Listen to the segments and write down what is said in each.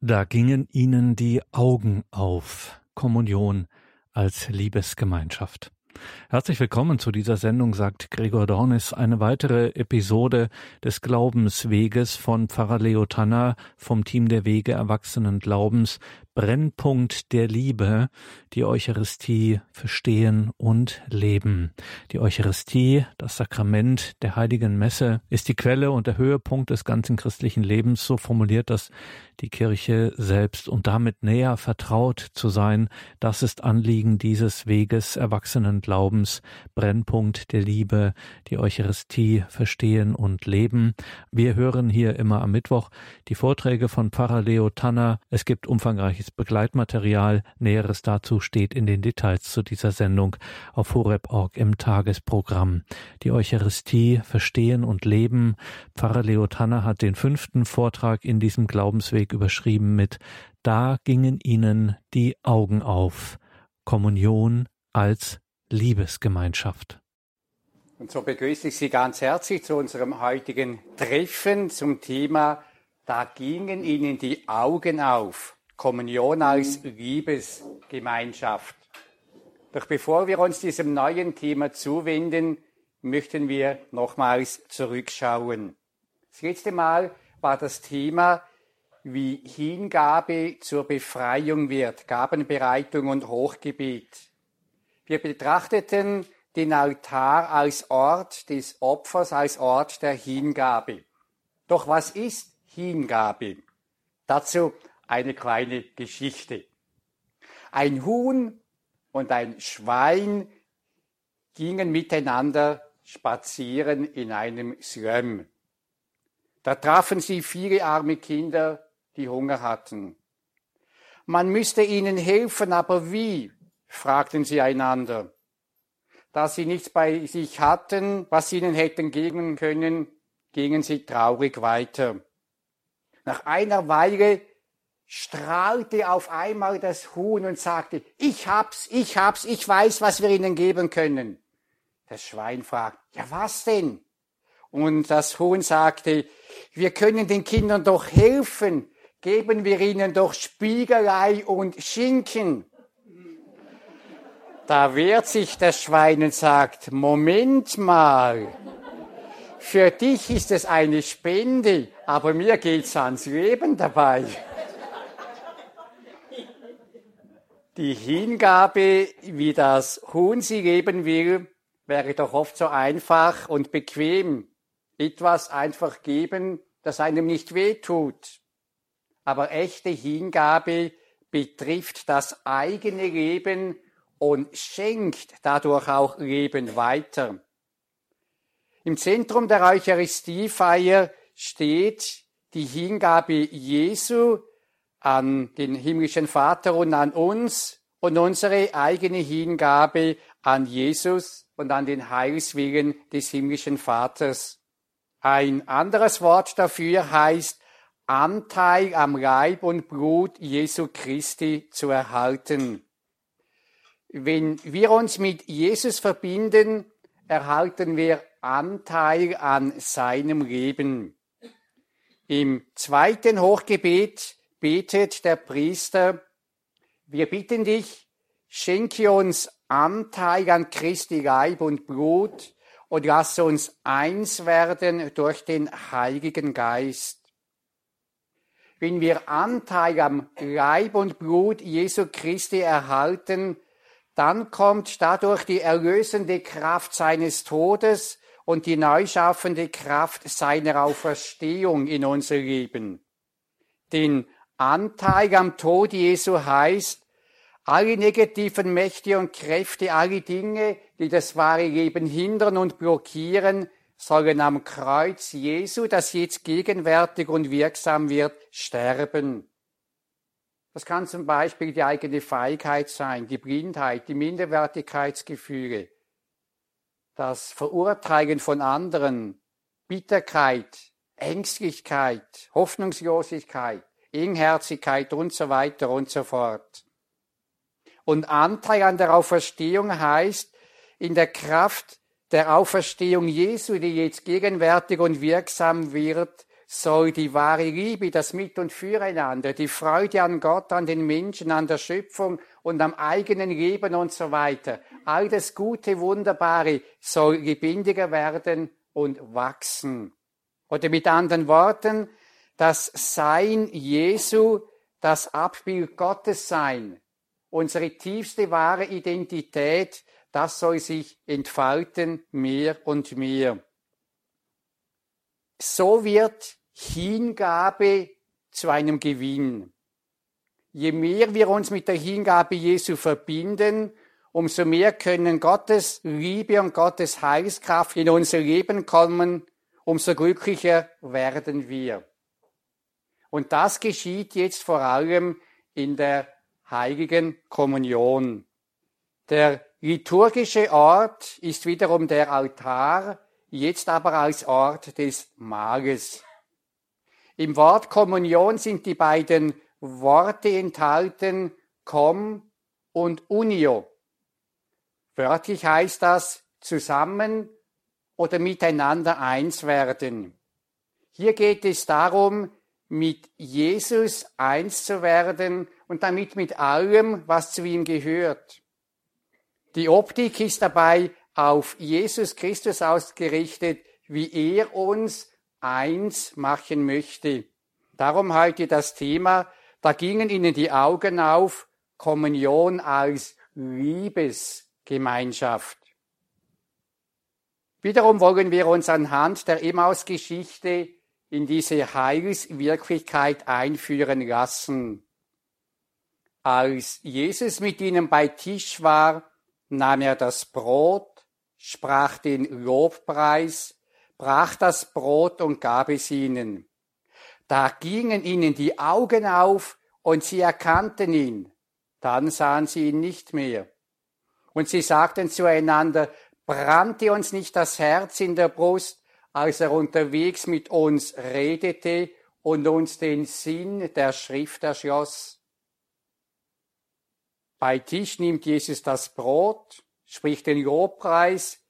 Da gingen ihnen die Augen auf. Kommunion als Liebesgemeinschaft. Herzlich willkommen zu dieser Sendung, sagt Gregor Dornis, eine weitere Episode des Glaubensweges von Pfarrer Leo Tanner vom Team der Wege Erwachsenen Glaubens, Brennpunkt der Liebe, die Eucharistie verstehen und leben. Die Eucharistie, das Sakrament der heiligen Messe, ist die Quelle und der Höhepunkt des ganzen christlichen Lebens, so formuliert das die Kirche selbst und damit näher vertraut zu sein, das ist Anliegen dieses Weges erwachsenen Glaubens, Brennpunkt der Liebe, die Eucharistie verstehen und leben. Wir hören hier immer am Mittwoch die Vorträge von Pfarrer Leo Tanner. Es gibt umfangreiches Begleitmaterial. Näheres dazu steht in den Details zu dieser Sendung auf horeb.org im Tagesprogramm. Die Eucharistie verstehen und leben. Pfarrer Leo Tanner hat den fünften Vortrag in diesem Glaubensweg überschrieben mit Da gingen ihnen die Augen auf. Kommunion als Liebesgemeinschaft. Und so begrüße ich Sie ganz herzlich zu unserem heutigen Treffen zum Thema Da gingen ihnen die Augen auf. Kommunion als Liebesgemeinschaft. Doch bevor wir uns diesem neuen Thema zuwenden, möchten wir nochmals zurückschauen. Das letzte Mal war das Thema wie Hingabe zur Befreiung wird, Gabenbereitung und Hochgebet. Wir betrachteten den Altar als Ort des Opfers, als Ort der Hingabe. Doch was ist Hingabe? Dazu eine kleine Geschichte. Ein Huhn und ein Schwein gingen miteinander spazieren in einem Slum. Da trafen sie viele arme Kinder die Hunger hatten. Man müsste ihnen helfen, aber wie? fragten sie einander. Da sie nichts bei sich hatten, was sie ihnen hätten geben können, gingen sie traurig weiter. Nach einer Weile strahlte auf einmal das Huhn und sagte, ich hab's, ich hab's, ich weiß, was wir ihnen geben können. Das Schwein fragt, ja was denn? Und das Huhn sagte, wir können den Kindern doch helfen geben wir ihnen doch Spiegelei und Schinken. Da wehrt sich das Schwein und sagt, Moment mal, für dich ist es eine Spende, aber mir geht's ans Leben dabei. Die Hingabe, wie das Huhn sie geben will, wäre doch oft so einfach und bequem. Etwas einfach geben, das einem nicht wehtut aber echte Hingabe betrifft das eigene Leben und schenkt dadurch auch Leben weiter. Im Zentrum der Eucharistiefeier steht die Hingabe Jesu an den himmlischen Vater und an uns und unsere eigene Hingabe an Jesus und an den Heilswillen des himmlischen Vaters. Ein anderes Wort dafür heißt Anteil am Leib und Blut Jesu Christi zu erhalten. Wenn wir uns mit Jesus verbinden, erhalten wir Anteil an seinem Leben. Im zweiten Hochgebet betet der Priester, wir bitten dich, schenke uns Anteil an Christi Leib und Blut und lass uns eins werden durch den Heiligen Geist wenn wir Anteil am Leib und Blut Jesu Christi erhalten, dann kommt dadurch die erlösende Kraft seines Todes und die neu schaffende Kraft seiner Auferstehung in unser Leben. Den Anteil am Tod Jesu heißt, alle negativen Mächte und Kräfte, alle Dinge, die das wahre Leben hindern und blockieren, sollen am Kreuz Jesu, das jetzt gegenwärtig und wirksam wird, sterben. Das kann zum Beispiel die eigene Feigheit sein, die Blindheit, die Minderwertigkeitsgefühle, das Verurteilen von anderen, Bitterkeit, Ängstlichkeit, Hoffnungslosigkeit, Engherzigkeit und so weiter und so fort. Und Anteil an der Auferstehung heißt, in der Kraft der Auferstehung Jesu, die jetzt gegenwärtig und wirksam wird, soll die wahre Liebe, das Mit- und Füreinander, die Freude an Gott, an den Menschen, an der Schöpfung und am eigenen Leben und so weiter, all das Gute, Wunderbare soll lebendiger werden und wachsen. Oder mit anderen Worten, das Sein Jesu, das Abbild Gottes sein, unsere tiefste wahre Identität, das soll sich entfalten mehr und mehr. So wird Hingabe zu einem Gewinn. Je mehr wir uns mit der Hingabe Jesu verbinden, umso mehr können Gottes Liebe und Gottes Heilskraft in unser Leben kommen, umso glücklicher werden wir. Und das geschieht jetzt vor allem in der heiligen Kommunion. Der liturgische Ort ist wiederum der Altar, jetzt aber als Ort des Mahles. Im Wort Kommunion sind die beiden Worte enthalten, com und unio. Wörtlich heißt das zusammen oder miteinander eins werden. Hier geht es darum, mit Jesus eins zu werden und damit mit allem, was zu ihm gehört. Die Optik ist dabei auf Jesus Christus ausgerichtet, wie er uns eins machen möchte. Darum heute das Thema, da gingen ihnen die Augen auf, Kommunion als Liebesgemeinschaft. Wiederum wollen wir uns anhand der Emmaus-Geschichte in diese Heilswirklichkeit einführen lassen. Als Jesus mit ihnen bei Tisch war, nahm er das Brot, sprach den Lobpreis, brach das Brot und gab es ihnen. Da gingen ihnen die Augen auf und sie erkannten ihn. Dann sahen sie ihn nicht mehr. Und sie sagten zueinander, brannte uns nicht das Herz in der Brust, als er unterwegs mit uns redete und uns den Sinn der Schrift erschloss. Bei Tisch nimmt Jesus das Brot, spricht den Lobpreis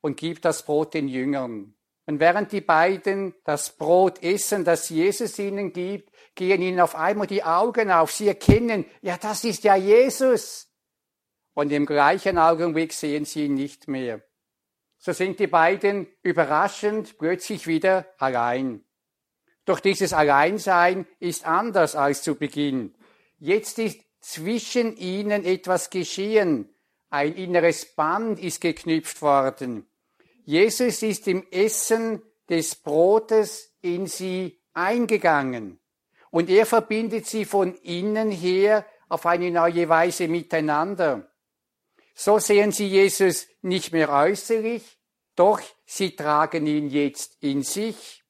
und gibt das Brot den Jüngern. Und während die beiden das Brot essen, das Jesus ihnen gibt, gehen ihnen auf einmal die Augen auf. Sie erkennen, ja, das ist ja Jesus. Und im gleichen Augenblick sehen sie ihn nicht mehr. So sind die beiden überraschend plötzlich wieder allein. Doch dieses Alleinsein ist anders als zu Beginn. Jetzt ist zwischen ihnen etwas geschehen. Ein inneres Band ist geknüpft worden. Jesus ist im Essen des Brotes in sie eingegangen. Und er verbindet sie von innen her auf eine neue Weise miteinander. So sehen sie Jesus nicht mehr äußerlich, doch sie tragen ihn jetzt in sich.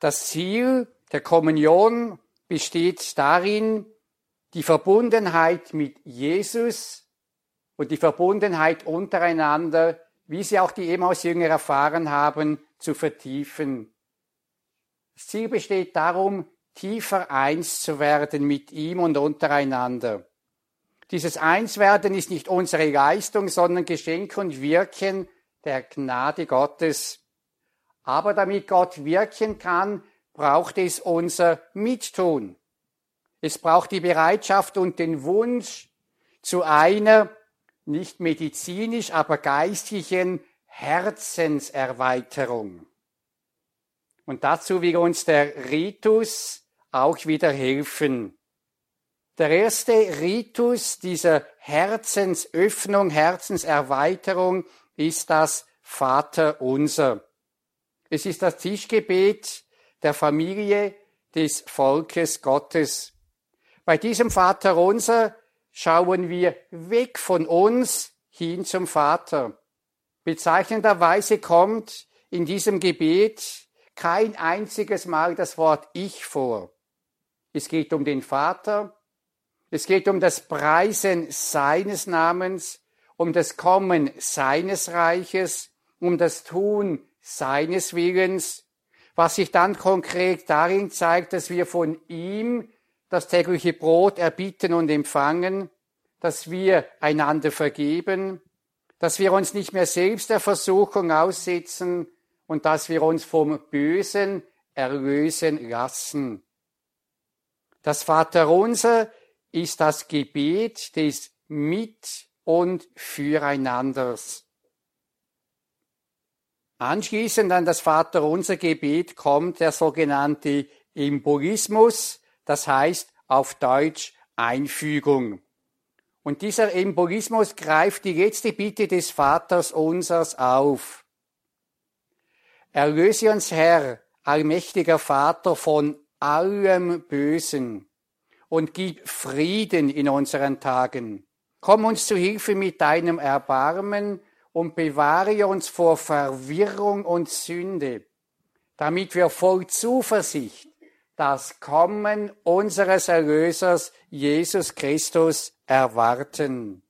Das Ziel der Kommunion besteht darin, die Verbundenheit mit Jesus und die Verbundenheit untereinander, wie sie auch die Emmaus-Jünger erfahren haben, zu vertiefen. Das Ziel besteht darum, tiefer eins zu werden mit ihm und untereinander. Dieses Einswerden ist nicht unsere Leistung, sondern Geschenk und Wirken der Gnade Gottes. Aber damit Gott wirken kann, braucht es unser Mittun. Es braucht die Bereitschaft und den Wunsch zu einer nicht medizinisch, aber geistlichen Herzenserweiterung. Und dazu will uns der Ritus auch wieder helfen. Der erste Ritus dieser Herzensöffnung, Herzenserweiterung ist das Vater unser. Es ist das Tischgebet der Familie des Volkes Gottes. Bei diesem Vater unser schauen wir weg von uns hin zum Vater. Bezeichnenderweise kommt in diesem Gebet kein einziges Mal das Wort Ich vor. Es geht um den Vater, es geht um das Preisen seines Namens um das Kommen seines Reiches, um das Tun seines Willens, was sich dann konkret darin zeigt, dass wir von ihm das tägliche Brot erbitten und empfangen, dass wir einander vergeben, dass wir uns nicht mehr selbst der Versuchung aussetzen und dass wir uns vom Bösen erlösen lassen. Das Vaterunser ist das Gebet des Mit- und Füreinanders. Anschließend an das Vaterunser Gebet kommt der sogenannte Embolismus, das heißt auf Deutsch Einfügung. Und dieser Embolismus greift die letzte Bitte des Vaters unsers auf. Erlöse uns, Herr, allmächtiger Vater, von allem Bösen und gib Frieden in unseren Tagen. Komm uns zu Hilfe mit deinem Erbarmen und bewahre uns vor Verwirrung und Sünde, damit wir voll Zuversicht das Kommen unseres Erlösers Jesus Christus erwarten.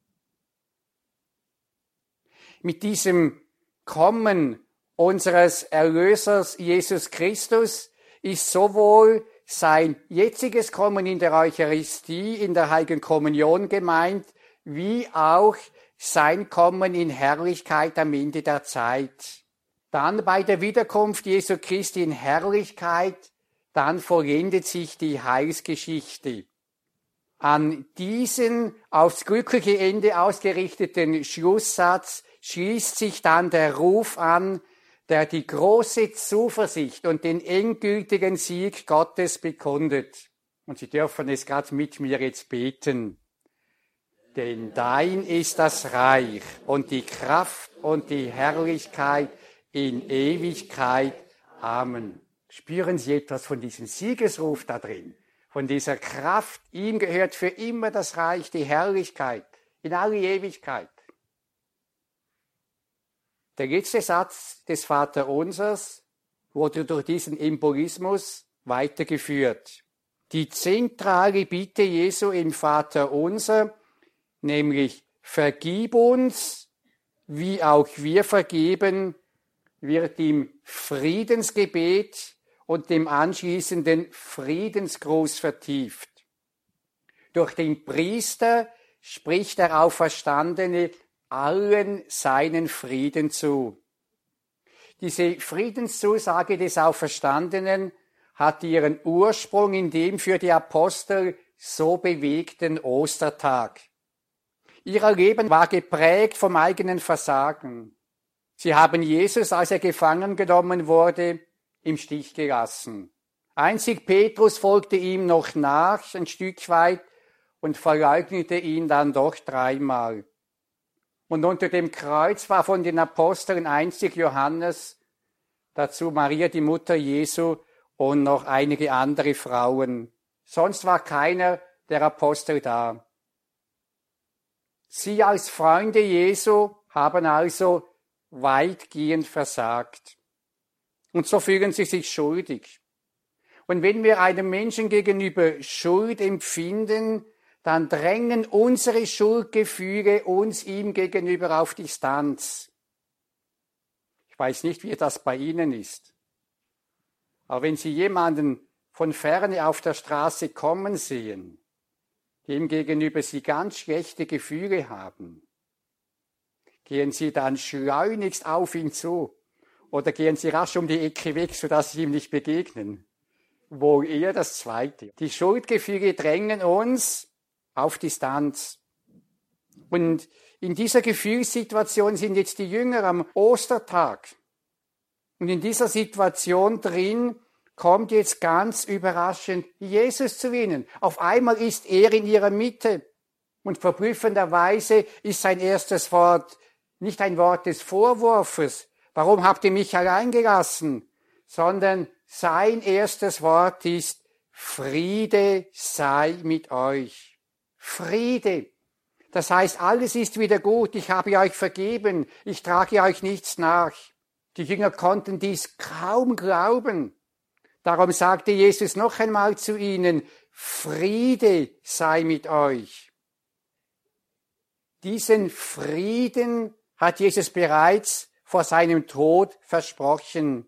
Mit diesem Kommen unseres Erlösers Jesus Christus ist sowohl sein jetziges Kommen in der Eucharistie, in der Heiligen Kommunion gemeint, wie auch sein Kommen in Herrlichkeit am Ende der Zeit. Dann bei der Wiederkunft Jesu Christi in Herrlichkeit, dann vollendet sich die Heilsgeschichte. An diesen aufs glückliche Ende ausgerichteten Schlusssatz schließt sich dann der Ruf an, der die große Zuversicht und den endgültigen Sieg Gottes bekundet. Und Sie dürfen es gerade mit mir jetzt beten. Denn dein ist das Reich und die Kraft und die Herrlichkeit in Ewigkeit. Amen. Spüren Sie etwas von diesem Siegesruf da drin, von dieser Kraft. Ihm gehört für immer das Reich, die Herrlichkeit in alle Ewigkeit. Der letzte Satz des Vaterunsers wurde durch diesen Embolismus weitergeführt. Die zentrale Bitte Jesu im Vaterunser nämlich vergib uns, wie auch wir vergeben, wird im Friedensgebet und dem anschließenden Friedensgruß vertieft. Durch den Priester spricht der Auferstandene allen seinen Frieden zu. Diese Friedenszusage des Auferstandenen hat ihren Ursprung in dem für die Apostel so bewegten Ostertag. Ihr Leben war geprägt vom eigenen Versagen. Sie haben Jesus, als er gefangen genommen wurde, im Stich gelassen. Einzig Petrus folgte ihm noch nach, ein Stück weit, und verleugnete ihn dann doch dreimal. Und unter dem Kreuz war von den Aposteln einzig Johannes, dazu Maria, die Mutter Jesu, und noch einige andere Frauen. Sonst war keiner der Apostel da. Sie als Freunde Jesu haben also weitgehend versagt. Und so fühlen sie sich schuldig. Und wenn wir einem Menschen gegenüber Schuld empfinden, dann drängen unsere Schuldgefühle uns ihm gegenüber auf Distanz. Ich weiß nicht, wie das bei Ihnen ist. Aber wenn Sie jemanden von ferne auf der Straße kommen sehen, dem gegenüber Sie ganz schlechte Gefühle haben, gehen Sie dann schleunigst auf ihn zu oder gehen Sie rasch um die Ecke weg, sodass Sie ihm nicht begegnen. Wohl eher das Zweite. Die Schuldgefühle drängen uns auf Distanz. Und in dieser Gefühlssituation sind jetzt die Jünger am Ostertag. Und in dieser Situation drin kommt jetzt ganz überraschend Jesus zu ihnen. Auf einmal ist er in ihrer Mitte. Und verblüffenderweise ist sein erstes Wort nicht ein Wort des Vorwurfs. Warum habt ihr mich allein gelassen? Sondern sein erstes Wort ist Friede sei mit euch. Friede. Das heißt, alles ist wieder gut. Ich habe euch vergeben. Ich trage euch nichts nach. Die Jünger konnten dies kaum glauben. Darum sagte Jesus noch einmal zu ihnen, Friede sei mit euch. Diesen Frieden hat Jesus bereits vor seinem Tod versprochen.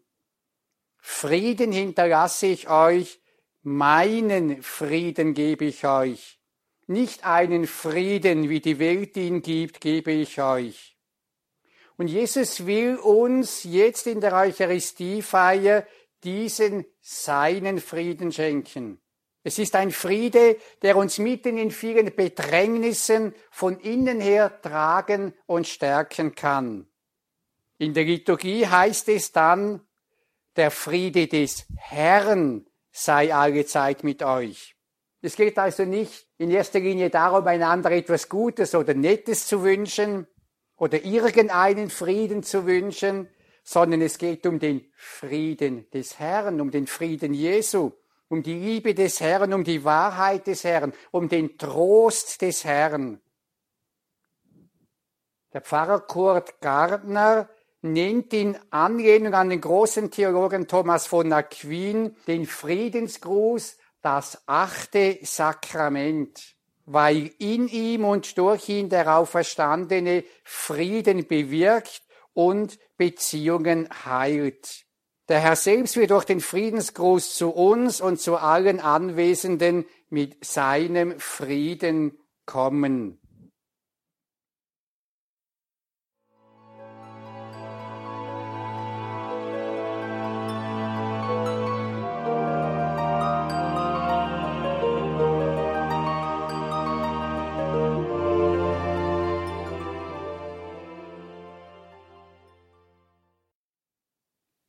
Frieden hinterlasse ich euch, meinen Frieden gebe ich euch. Nicht einen Frieden, wie die Welt ihn gibt, gebe ich euch. Und Jesus will uns jetzt in der Eucharistiefeier diesen seinen Frieden schenken. Es ist ein Friede, der uns mitten in vielen Bedrängnissen von innen her tragen und stärken kann. In der Liturgie heißt es dann, der Friede des Herrn sei alle Zeit mit euch. Es geht also nicht in erster Linie darum, einander etwas Gutes oder Nettes zu wünschen oder irgendeinen Frieden zu wünschen, sondern es geht um den Frieden des Herrn, um den Frieden Jesu, um die Liebe des Herrn, um die Wahrheit des Herrn, um den Trost des Herrn. Der Pfarrer Kurt Gardner nennt in Anlehnung an den großen Theologen Thomas von Aquin den Friedensgruß das achte Sakrament, weil in ihm und durch ihn der Auferstandene Frieden bewirkt und Beziehungen heilt. Der Herr selbst wird durch den Friedensgruß zu uns und zu allen Anwesenden mit seinem Frieden kommen.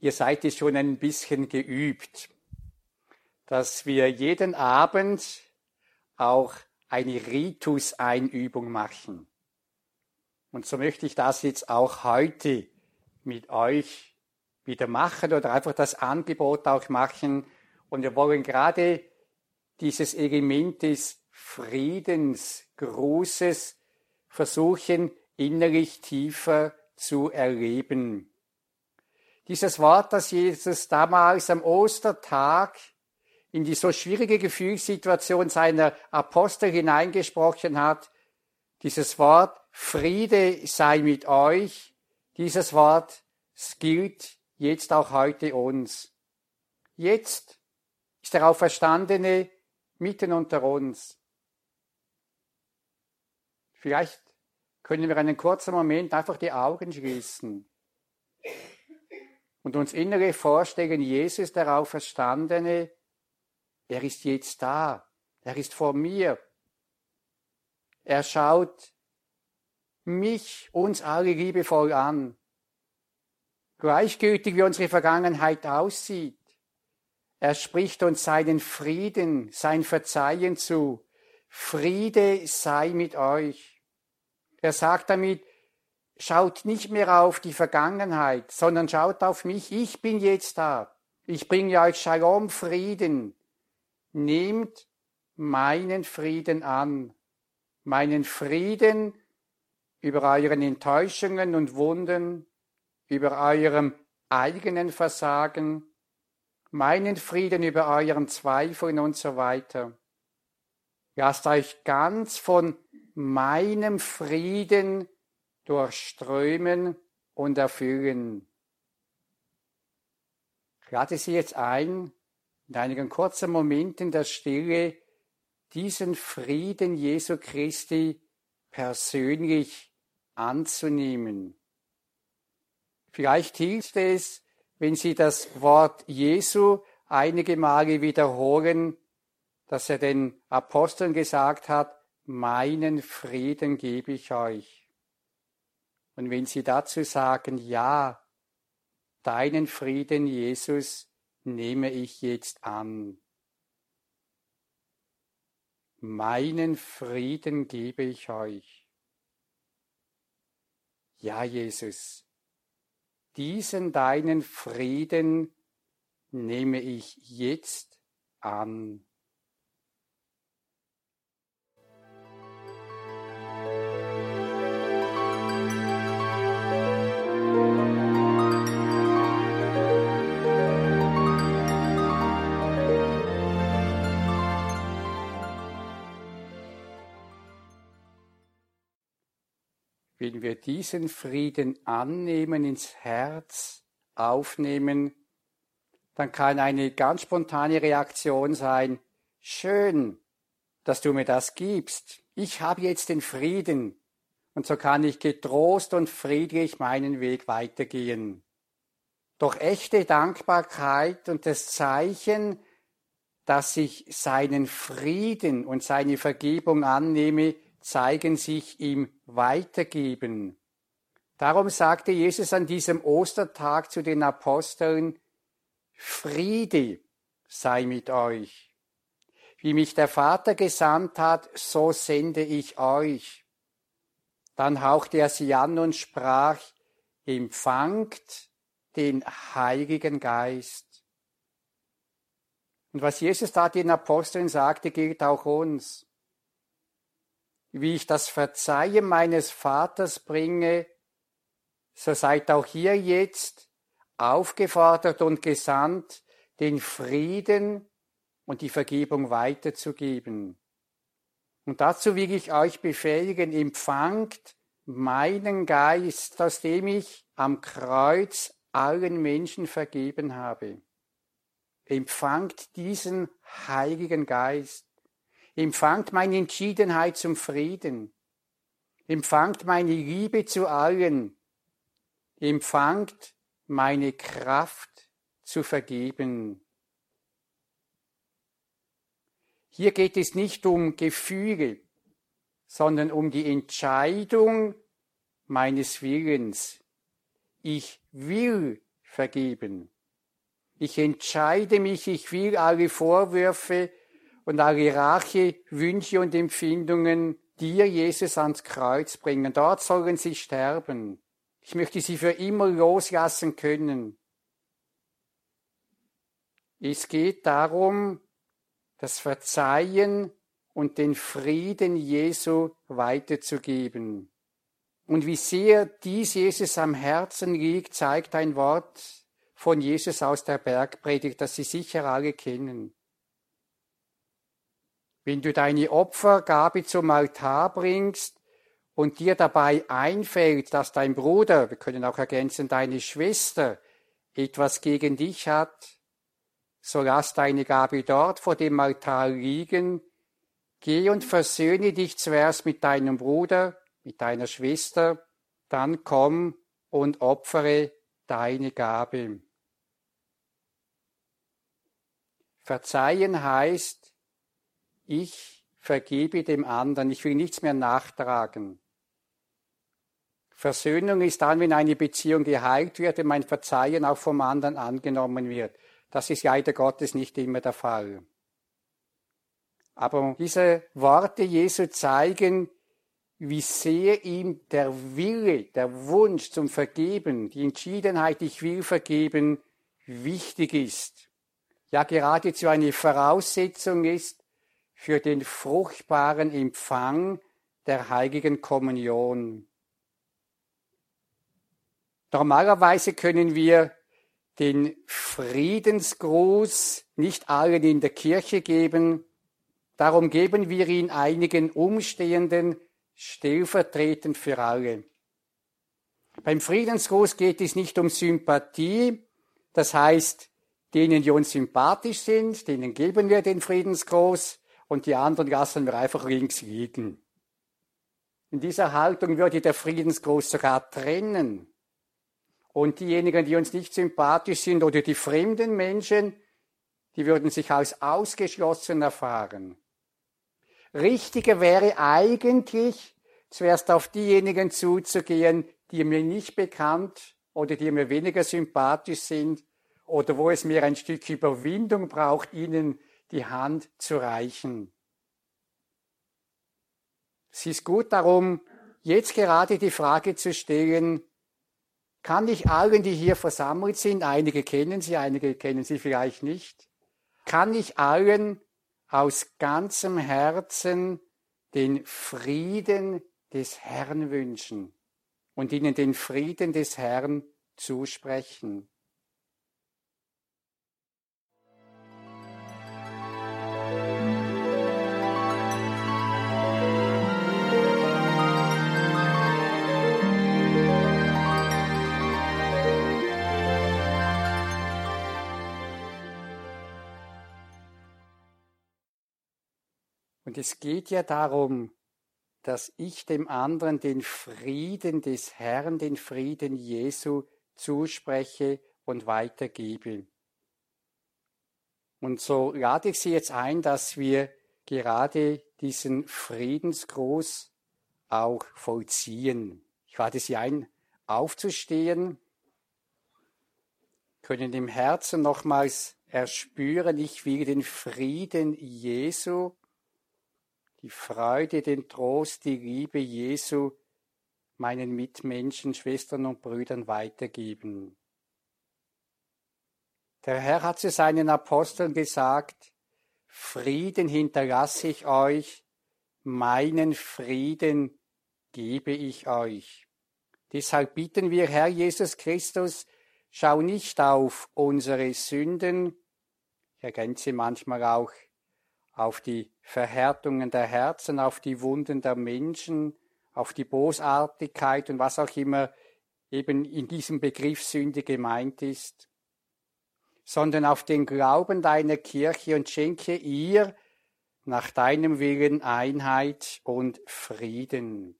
Ihr seid es schon ein bisschen geübt, dass wir jeden Abend auch eine Ritus-Einübung machen. Und so möchte ich das jetzt auch heute mit euch wieder machen oder einfach das Angebot auch machen. Und wir wollen gerade dieses Element des Friedensgrußes versuchen, innerlich tiefer zu erleben. Dieses Wort, das Jesus damals am Ostertag in die so schwierige Gefühlssituation seiner Apostel hineingesprochen hat, dieses Wort Friede sei mit euch, dieses Wort gilt jetzt auch heute uns. Jetzt ist der Auferstandene mitten unter uns. Vielleicht können wir einen kurzen Moment einfach die Augen schließen und uns innere vorstellen, Jesus, der Auferstandene, er ist jetzt da, er ist vor mir. Er schaut mich, uns alle liebevoll an. Gleichgültig wie unsere Vergangenheit aussieht. Er spricht uns seinen Frieden, sein Verzeihen zu. Friede sei mit euch. Er sagt damit, schaut nicht mehr auf die Vergangenheit, sondern schaut auf mich. Ich bin jetzt da. Ich bringe euch Shalom, Frieden. Nehmt meinen Frieden an. Meinen Frieden über euren Enttäuschungen und Wunden, über eurem eigenen Versagen, meinen Frieden über euren Zweifeln und so weiter. Lasst euch ganz von meinem Frieden durchströmen und erfüllen. Lade Sie jetzt ein, in einigen kurzen Momenten der Stille diesen Frieden Jesu Christi persönlich anzunehmen. Vielleicht hilft es, wenn Sie das Wort Jesu einige Male wiederholen, dass er den Aposteln gesagt hat, meinen Frieden gebe ich euch. Und wenn Sie dazu sagen, ja, deinen Frieden, Jesus, nehme ich jetzt an. Meinen Frieden gebe ich euch. Ja, Jesus, diesen deinen Frieden nehme ich jetzt an. Wir diesen Frieden annehmen, ins Herz aufnehmen, dann kann eine ganz spontane Reaktion sein, schön, dass du mir das gibst. Ich habe jetzt den Frieden und so kann ich getrost und friedlich meinen Weg weitergehen. Doch echte Dankbarkeit und das Zeichen, dass ich seinen Frieden und seine Vergebung annehme, zeigen sich im Weitergeben. Darum sagte Jesus an diesem Ostertag zu den Aposteln, Friede sei mit euch. Wie mich der Vater gesandt hat, so sende ich euch. Dann hauchte er sie an und sprach, empfangt den Heiligen Geist. Und was Jesus da den Aposteln sagte, gilt auch uns. Wie ich das Verzeihen meines Vaters bringe, so seid auch hier jetzt aufgefordert und gesandt, den Frieden und die Vergebung weiterzugeben. Und dazu will ich euch befähigen, empfangt meinen Geist, aus dem ich am Kreuz allen Menschen vergeben habe. Empfangt diesen Heiligen Geist. Empfangt meine Entschiedenheit zum Frieden. Empfangt meine Liebe zu allen. Empfangt meine Kraft zu vergeben. Hier geht es nicht um Gefühle, sondern um die Entscheidung meines Willens. Ich will vergeben. Ich entscheide mich, ich will alle Vorwürfe und alle Rache, Wünsche und Empfindungen dir, Jesus, ans Kreuz bringen. Dort sollen sie sterben. Ich möchte sie für immer loslassen können. Es geht darum, das Verzeihen und den Frieden Jesu weiterzugeben. Und wie sehr dies Jesus am Herzen liegt, zeigt ein Wort von Jesus aus der Bergpredigt, das Sie sicher alle kennen. Wenn du deine Opfergabe zum Altar bringst, und dir dabei einfällt, dass dein Bruder, wir können auch ergänzen, deine Schwester etwas gegen dich hat, so lass deine Gabe dort vor dem Altar liegen, geh und versöhne dich zuerst mit deinem Bruder, mit deiner Schwester, dann komm und opfere deine Gabe. Verzeihen heißt, ich vergebe dem anderen, ich will nichts mehr nachtragen. Versöhnung ist dann, wenn eine Beziehung geheilt wird und mein Verzeihen auch vom anderen angenommen wird. Das ist leider Gottes nicht immer der Fall. Aber diese Worte Jesu zeigen, wie sehr ihm der Wille, der Wunsch zum Vergeben, die Entschiedenheit, ich will vergeben, wichtig ist. Ja, geradezu eine Voraussetzung ist für den fruchtbaren Empfang der heiligen Kommunion. Normalerweise können wir den Friedensgruß nicht allen in der Kirche geben, darum geben wir ihn einigen Umstehenden stellvertretend für alle. Beim Friedensgruß geht es nicht um Sympathie, das heißt, denen, die uns sympathisch sind, denen geben wir den Friedensgruß und die anderen lassen wir einfach links liegen. In dieser Haltung würde der Friedensgruß sogar trennen. Und diejenigen, die uns nicht sympathisch sind oder die fremden Menschen, die würden sich als ausgeschlossen erfahren. Richtiger wäre eigentlich, zuerst auf diejenigen zuzugehen, die mir nicht bekannt oder die mir weniger sympathisch sind oder wo es mir ein Stück Überwindung braucht, ihnen die Hand zu reichen. Es ist gut darum, jetzt gerade die Frage zu stellen, kann ich allen, die hier versammelt sind, einige kennen Sie, einige kennen Sie vielleicht nicht, kann ich allen aus ganzem Herzen den Frieden des Herrn wünschen und ihnen den Frieden des Herrn zusprechen. Und es geht ja darum, dass ich dem anderen den Frieden des Herrn, den Frieden Jesu zuspreche und weitergebe. Und so lade ich Sie jetzt ein, dass wir gerade diesen Friedensgruß auch vollziehen. Ich lade Sie ein, aufzustehen, können im Herzen nochmals erspüren, ich will den Frieden Jesu, die Freude, den Trost, die Liebe Jesu meinen Mitmenschen, Schwestern und Brüdern weitergeben. Der Herr hat zu seinen Aposteln gesagt, Frieden hinterlasse ich euch, meinen Frieden gebe ich euch. Deshalb bitten wir, Herr Jesus Christus, schau nicht auf unsere Sünden, ich ergänze manchmal auch auf die Verhärtungen der Herzen, auf die Wunden der Menschen, auf die Bosartigkeit und was auch immer eben in diesem Begriff Sünde gemeint ist, sondern auf den Glauben deiner Kirche und schenke ihr nach deinem Willen Einheit und Frieden.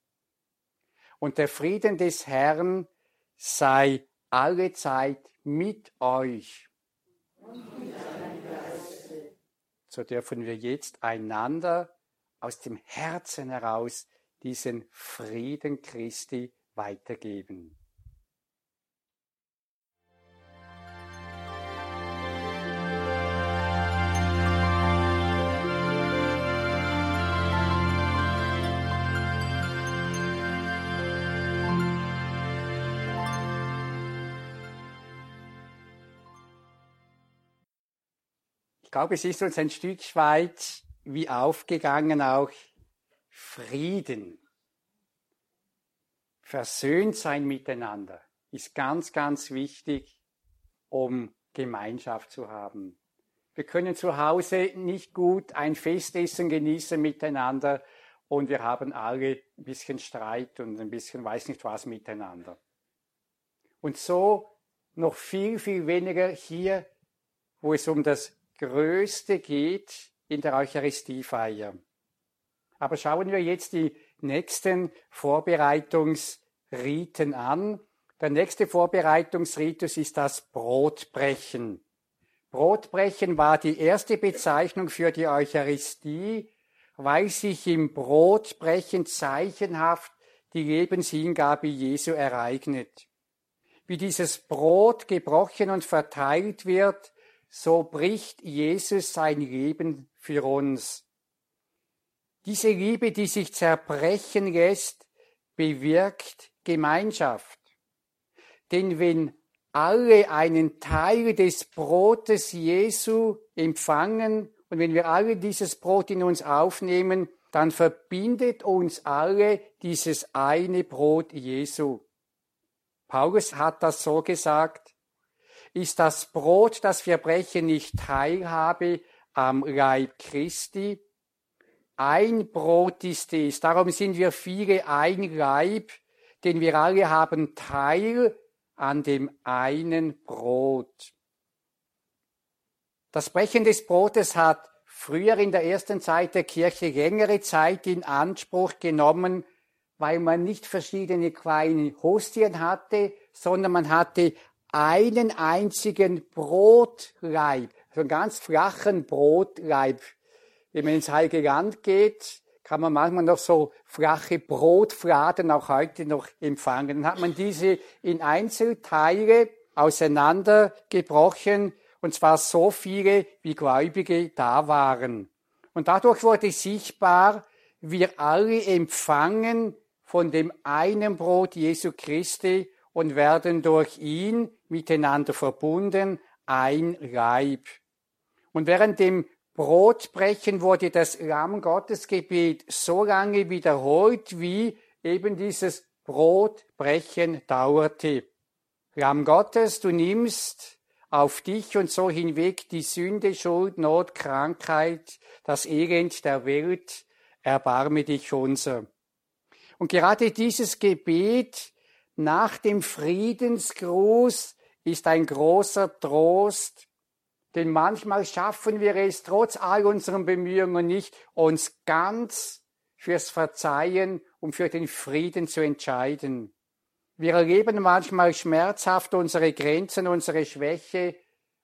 Und der Frieden des Herrn sei alle Zeit mit euch. So dürfen wir jetzt einander aus dem Herzen heraus diesen Frieden Christi weitergeben. Glaube, es ist uns ein Stück weit wie aufgegangen auch Frieden, versöhnt sein miteinander ist ganz, ganz wichtig, um Gemeinschaft zu haben. Wir können zu Hause nicht gut ein Festessen genießen miteinander und wir haben alle ein bisschen Streit und ein bisschen weiß nicht was miteinander. Und so noch viel, viel weniger hier, wo es um das Größte geht in der Eucharistiefeier. Aber schauen wir jetzt die nächsten Vorbereitungsriten an. Der nächste Vorbereitungsritus ist das Brotbrechen. Brotbrechen war die erste Bezeichnung für die Eucharistie, weil sich im Brotbrechen zeichenhaft die Lebenshingabe Jesu ereignet. Wie dieses Brot gebrochen und verteilt wird, so bricht Jesus sein Leben für uns. Diese Liebe, die sich zerbrechen lässt, bewirkt Gemeinschaft. Denn wenn alle einen Teil des Brotes Jesu empfangen und wenn wir alle dieses Brot in uns aufnehmen, dann verbindet uns alle dieses eine Brot Jesu. Paulus hat das so gesagt, ist das Brot, das wir brechen, nicht Teilhabe am Leib Christi, ein Brot ist es. Darum sind wir viele ein Leib, denn wir alle haben Teil an dem einen Brot. Das Brechen des Brotes hat früher in der ersten Zeit der Kirche längere Zeit in Anspruch genommen, weil man nicht verschiedene kleine Hostien hatte, sondern man hatte einen einzigen Brotleib, so einen ganz flachen Brotleib wenn man ins Heilige Land geht, kann man manchmal noch so flache Brotfladen auch heute noch empfangen. Dann hat man diese in Einzelteile auseinandergebrochen, und zwar so viele, wie Gläubige da waren. Und dadurch wurde sichtbar, wir alle empfangen von dem einen Brot Jesu Christi und werden durch ihn miteinander verbunden, ein Leib. Und während dem Brotbrechen wurde das Lamm Gottes Gebet so lange wiederholt, wie eben dieses Brotbrechen dauerte. Lamm Gottes, du nimmst auf dich und so hinweg die Sünde, Schuld, Not, Krankheit, das Elend der Welt, erbarme dich unser. Und gerade dieses Gebet nach dem Friedensgruß ist ein großer Trost, Denn manchmal schaffen wir es trotz all unseren Bemühungen nicht, uns ganz fürs Verzeihen und für den Frieden zu entscheiden. Wir erleben manchmal schmerzhaft unsere Grenzen, unsere Schwäche,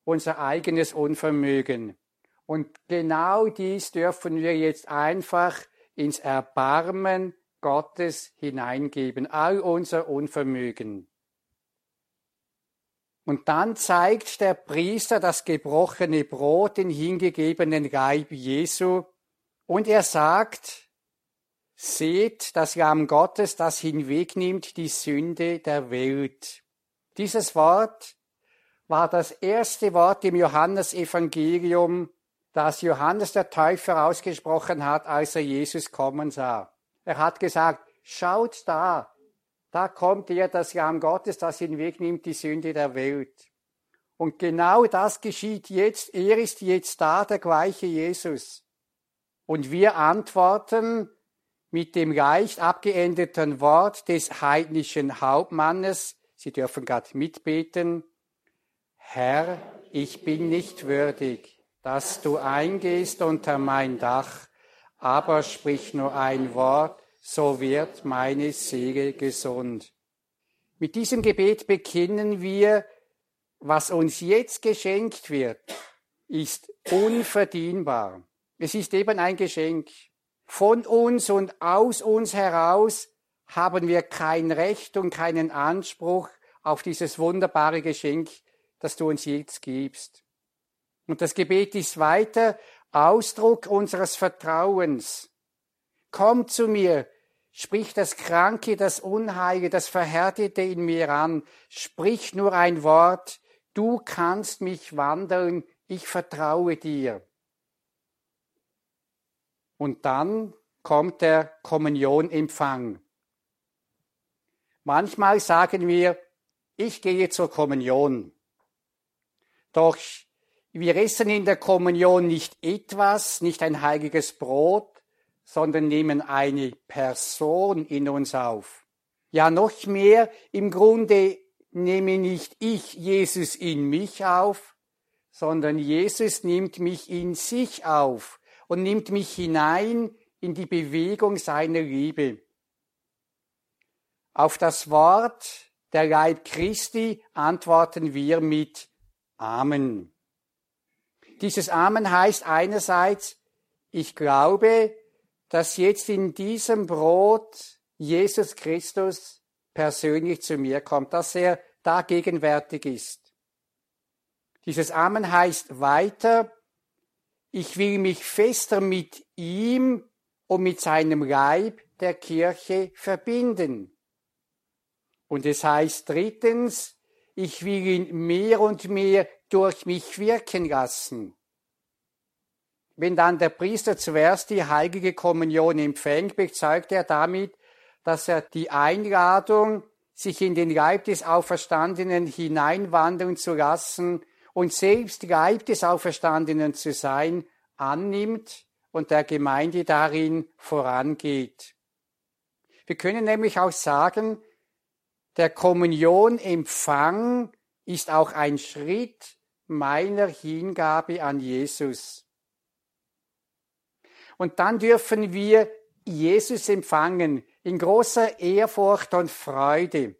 unser eigenes Unvermögen. Und genau dies dürfen wir jetzt einfach ins Erbarmen Gottes hineingeben, all unser Unvermögen. Und dann zeigt der Priester das gebrochene Brot, den hingegebenen Leib Jesu, und er sagt, seht das Lamm Gottes, das hinwegnimmt die Sünde der Welt. Dieses Wort war das erste Wort im Johannesevangelium, das Johannes der Täufer ausgesprochen hat, als er Jesus kommen sah. Er hat gesagt, schaut da, da kommt er, das Lamm Gottes, das hinwegnimmt die Sünde der Welt. Und genau das geschieht jetzt. Er ist jetzt da, der gleiche Jesus. Und wir antworten mit dem leicht abgeendeten Wort des heidnischen Hauptmannes. Sie dürfen gerade mitbeten. Herr, ich bin nicht würdig, dass du eingehst unter mein Dach, aber sprich nur ein Wort, so wird meine Seele gesund. Mit diesem Gebet bekennen wir, was uns jetzt geschenkt wird, ist unverdienbar. Es ist eben ein Geschenk. Von uns und aus uns heraus haben wir kein Recht und keinen Anspruch auf dieses wunderbare Geschenk, das du uns jetzt gibst. Und das Gebet ist weiter Ausdruck unseres Vertrauens. Komm zu mir, sprich das Kranke, das Unheile, das Verhärtete in mir an, sprich nur ein Wort, du kannst mich wandeln, ich vertraue dir. Und dann kommt der Kommunionempfang. Manchmal sagen wir, ich gehe zur Kommunion. Doch wir essen in der Kommunion nicht etwas, nicht ein heiliges Brot, sondern nehmen eine Person in uns auf. Ja, noch mehr, im Grunde nehme nicht ich Jesus in mich auf, sondern Jesus nimmt mich in sich auf und nimmt mich hinein in die Bewegung seiner Liebe. Auf das Wort der Leib Christi antworten wir mit Amen. Dieses Amen heißt einerseits, ich glaube, dass jetzt in diesem Brot Jesus Christus persönlich zu mir kommt, dass er da gegenwärtig ist. Dieses Amen heißt weiter, ich will mich fester mit ihm und mit seinem Leib der Kirche verbinden. Und es heißt drittens, ich will ihn mehr und mehr durch mich wirken lassen. Wenn dann der Priester zuerst die heilige Kommunion empfängt, bezeugt er damit, dass er die Einladung, sich in den Leib des Auferstandenen hineinwandeln zu lassen und selbst Leib des Auferstandenen zu sein, annimmt und der Gemeinde darin vorangeht. Wir können nämlich auch sagen, der Kommunionempfang ist auch ein Schritt meiner Hingabe an Jesus. Und dann dürfen wir Jesus empfangen in großer Ehrfurcht und Freude.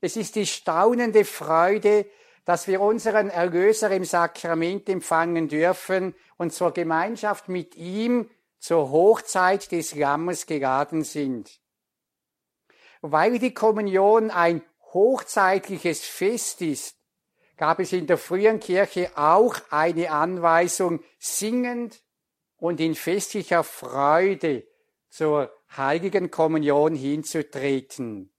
Es ist die staunende Freude, dass wir unseren Erlöser im Sakrament empfangen dürfen und zur Gemeinschaft mit ihm zur Hochzeit des Lammes geladen sind. Weil die Kommunion ein hochzeitliches Fest ist, gab es in der frühen Kirche auch eine Anweisung, singend und in festlicher Freude zur heiligen Kommunion hinzutreten.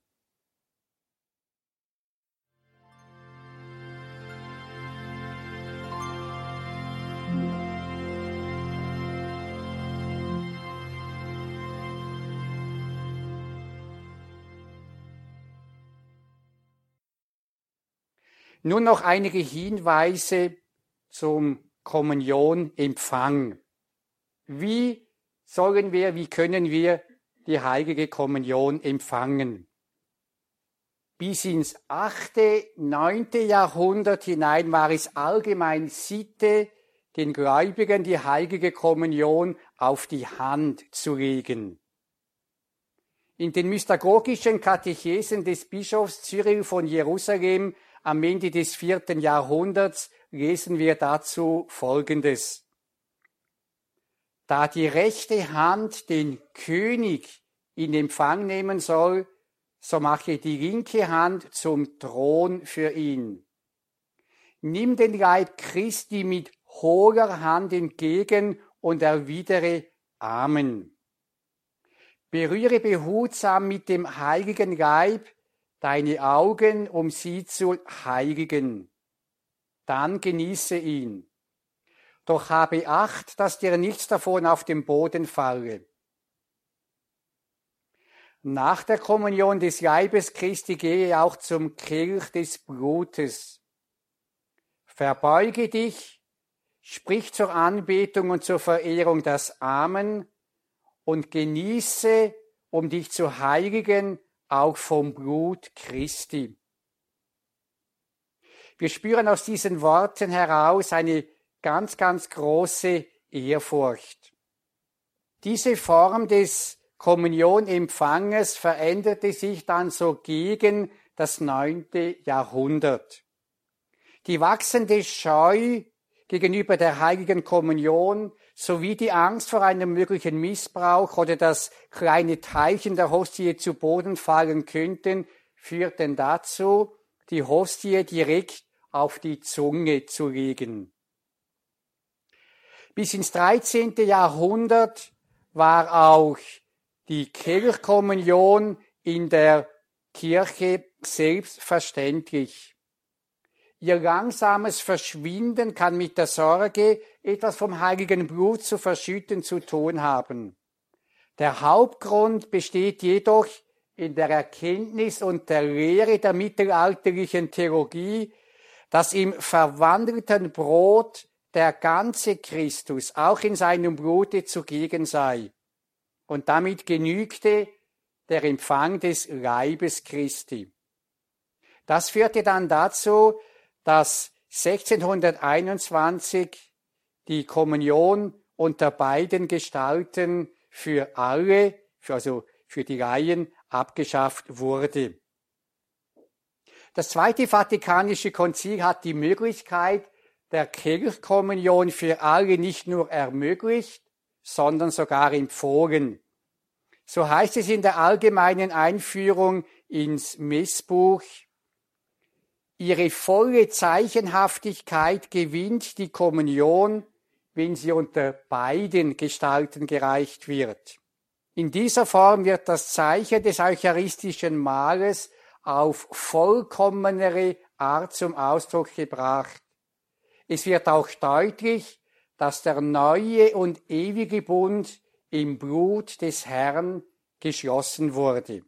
Nun noch einige Hinweise zum Kommunionempfang. Wie sollen wir, wie können wir die heilige Kommunion empfangen? Bis ins achte, neunte Jahrhundert hinein war es allgemein Sitte, den Gläubigen die heilige Kommunion auf die Hand zu legen. In den mystagogischen Katechesen des Bischofs Cyril von Jerusalem am Ende des vierten Jahrhunderts lesen wir dazu Folgendes. Da die rechte Hand den König in Empfang nehmen soll, so mache die linke Hand zum Thron für ihn. Nimm den Leib Christi mit hoher Hand entgegen und erwidere Amen. Berühre behutsam mit dem heiligen Leib deine Augen, um sie zu heiligen. Dann genieße ihn. Doch habe Acht, dass dir nichts davon auf den Boden falle. Nach der Kommunion des Leibes Christi gehe auch zum Kelch des Blutes. Verbeuge dich, sprich zur Anbetung und zur Verehrung das Amen und genieße, um dich zu heiligen, auch vom Blut Christi. Wir spüren aus diesen Worten heraus eine ganz, ganz große Ehrfurcht. Diese Form des Kommunionempfanges veränderte sich dann so gegen das neunte Jahrhundert. Die wachsende Scheu gegenüber der heiligen Kommunion sowie die Angst vor einem möglichen Missbrauch oder dass kleine Teilchen der Hostie zu Boden fallen könnten, führten dazu, die Hostie direkt auf die Zunge zu legen. Bis ins 13. Jahrhundert war auch die Kirchkommunion in der Kirche selbstverständlich. Ihr langsames Verschwinden kann mit der Sorge, etwas vom heiligen Blut zu verschütten, zu tun haben. Der Hauptgrund besteht jedoch in der Erkenntnis und der Lehre der mittelalterlichen Theologie, dass im verwandelten Brot der ganze Christus auch in seinem Blute zugegen sei. Und damit genügte der Empfang des Leibes Christi. Das führte dann dazu, dass 1621 die Kommunion unter beiden Gestalten für alle, also für die Laien, abgeschafft wurde. Das Zweite Vatikanische Konzil hat die Möglichkeit der Kirchkommunion für alle nicht nur ermöglicht, sondern sogar empfohlen. So heißt es in der allgemeinen Einführung ins Messbuch, Ihre volle Zeichenhaftigkeit gewinnt die Kommunion, wenn sie unter beiden Gestalten gereicht wird. In dieser Form wird das Zeichen des eucharistischen Mahles auf vollkommenere Art zum Ausdruck gebracht. Es wird auch deutlich, dass der neue und ewige Bund im Blut des Herrn geschlossen wurde.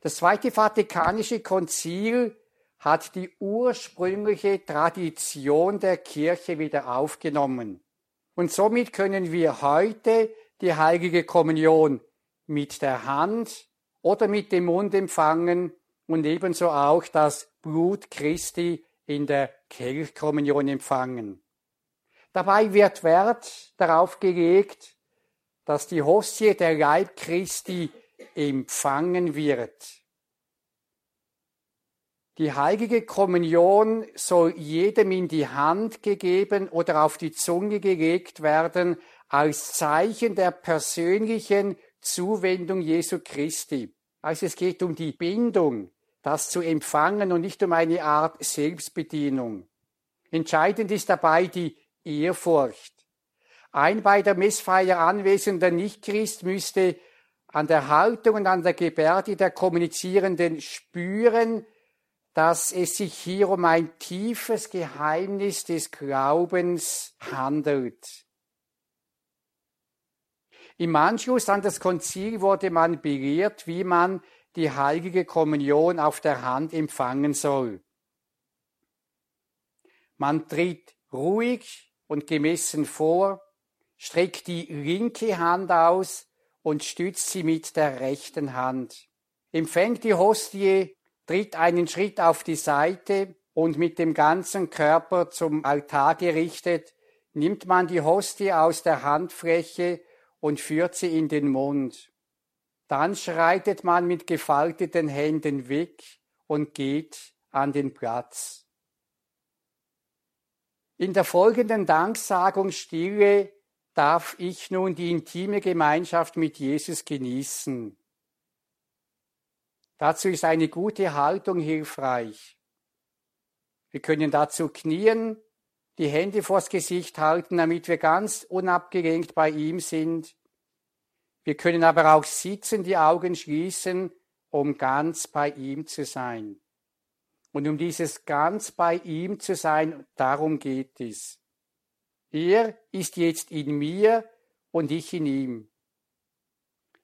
Das Zweite Vatikanische Konzil hat die ursprüngliche Tradition der Kirche wieder aufgenommen. Und somit können wir heute die heilige Kommunion mit der Hand oder mit dem Mund empfangen und ebenso auch das Blut Christi in der Kelchkommunion empfangen. Dabei wird Wert darauf gelegt, dass die Hostie der Leib Christi empfangen wird. Die heilige Kommunion soll jedem in die Hand gegeben oder auf die Zunge gelegt werden als Zeichen der persönlichen Zuwendung Jesu Christi. Also es geht um die Bindung, das zu empfangen und nicht um eine Art Selbstbedienung. Entscheidend ist dabei die Ehrfurcht. Ein bei der Messfeier anwesender Nichtchrist müsste an der Haltung und an der Gebärde der Kommunizierenden spüren, dass es sich hier um ein tiefes Geheimnis des Glaubens handelt. Im Anschluss an das Konzil wurde man belehrt, wie man die heilige Kommunion auf der Hand empfangen soll. Man tritt ruhig und gemessen vor, streckt die linke Hand aus und stützt sie mit der rechten Hand. empfängt die Hostie, tritt einen Schritt auf die Seite und mit dem ganzen Körper zum Altar gerichtet, nimmt man die Hostie aus der Handfläche und führt sie in den Mund. Dann schreitet man mit gefalteten Händen weg und geht an den Platz. In der folgenden Danksagung Stille darf ich nun die intime Gemeinschaft mit Jesus genießen. Dazu ist eine gute Haltung hilfreich. Wir können dazu knien, die Hände vors Gesicht halten, damit wir ganz unabgelenkt bei ihm sind wir können aber auch sitzen, die Augen schließen, um ganz bei ihm zu sein. Und um dieses ganz bei ihm zu sein, darum geht es. Er ist jetzt in mir und ich in ihm.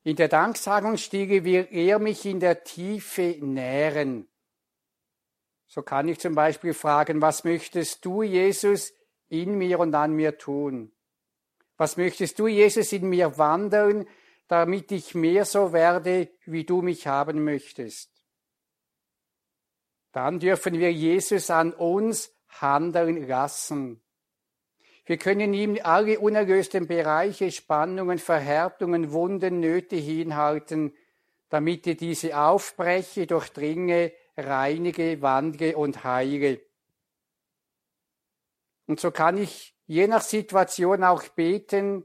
In der Danksagungsstiege will er mich in der Tiefe nähren. So kann ich zum Beispiel fragen, was möchtest du, Jesus, in mir und an mir tun? Was möchtest du, Jesus, in mir wandeln, damit ich mehr so werde, wie du mich haben möchtest. Dann dürfen wir Jesus an uns handeln lassen. Wir können ihm alle unerlösten Bereiche, Spannungen, Verhärtungen, Wunden, Nöte hinhalten, damit er diese aufbreche, durchdringe, reinige, wandle und heile. Und so kann ich je nach Situation auch beten,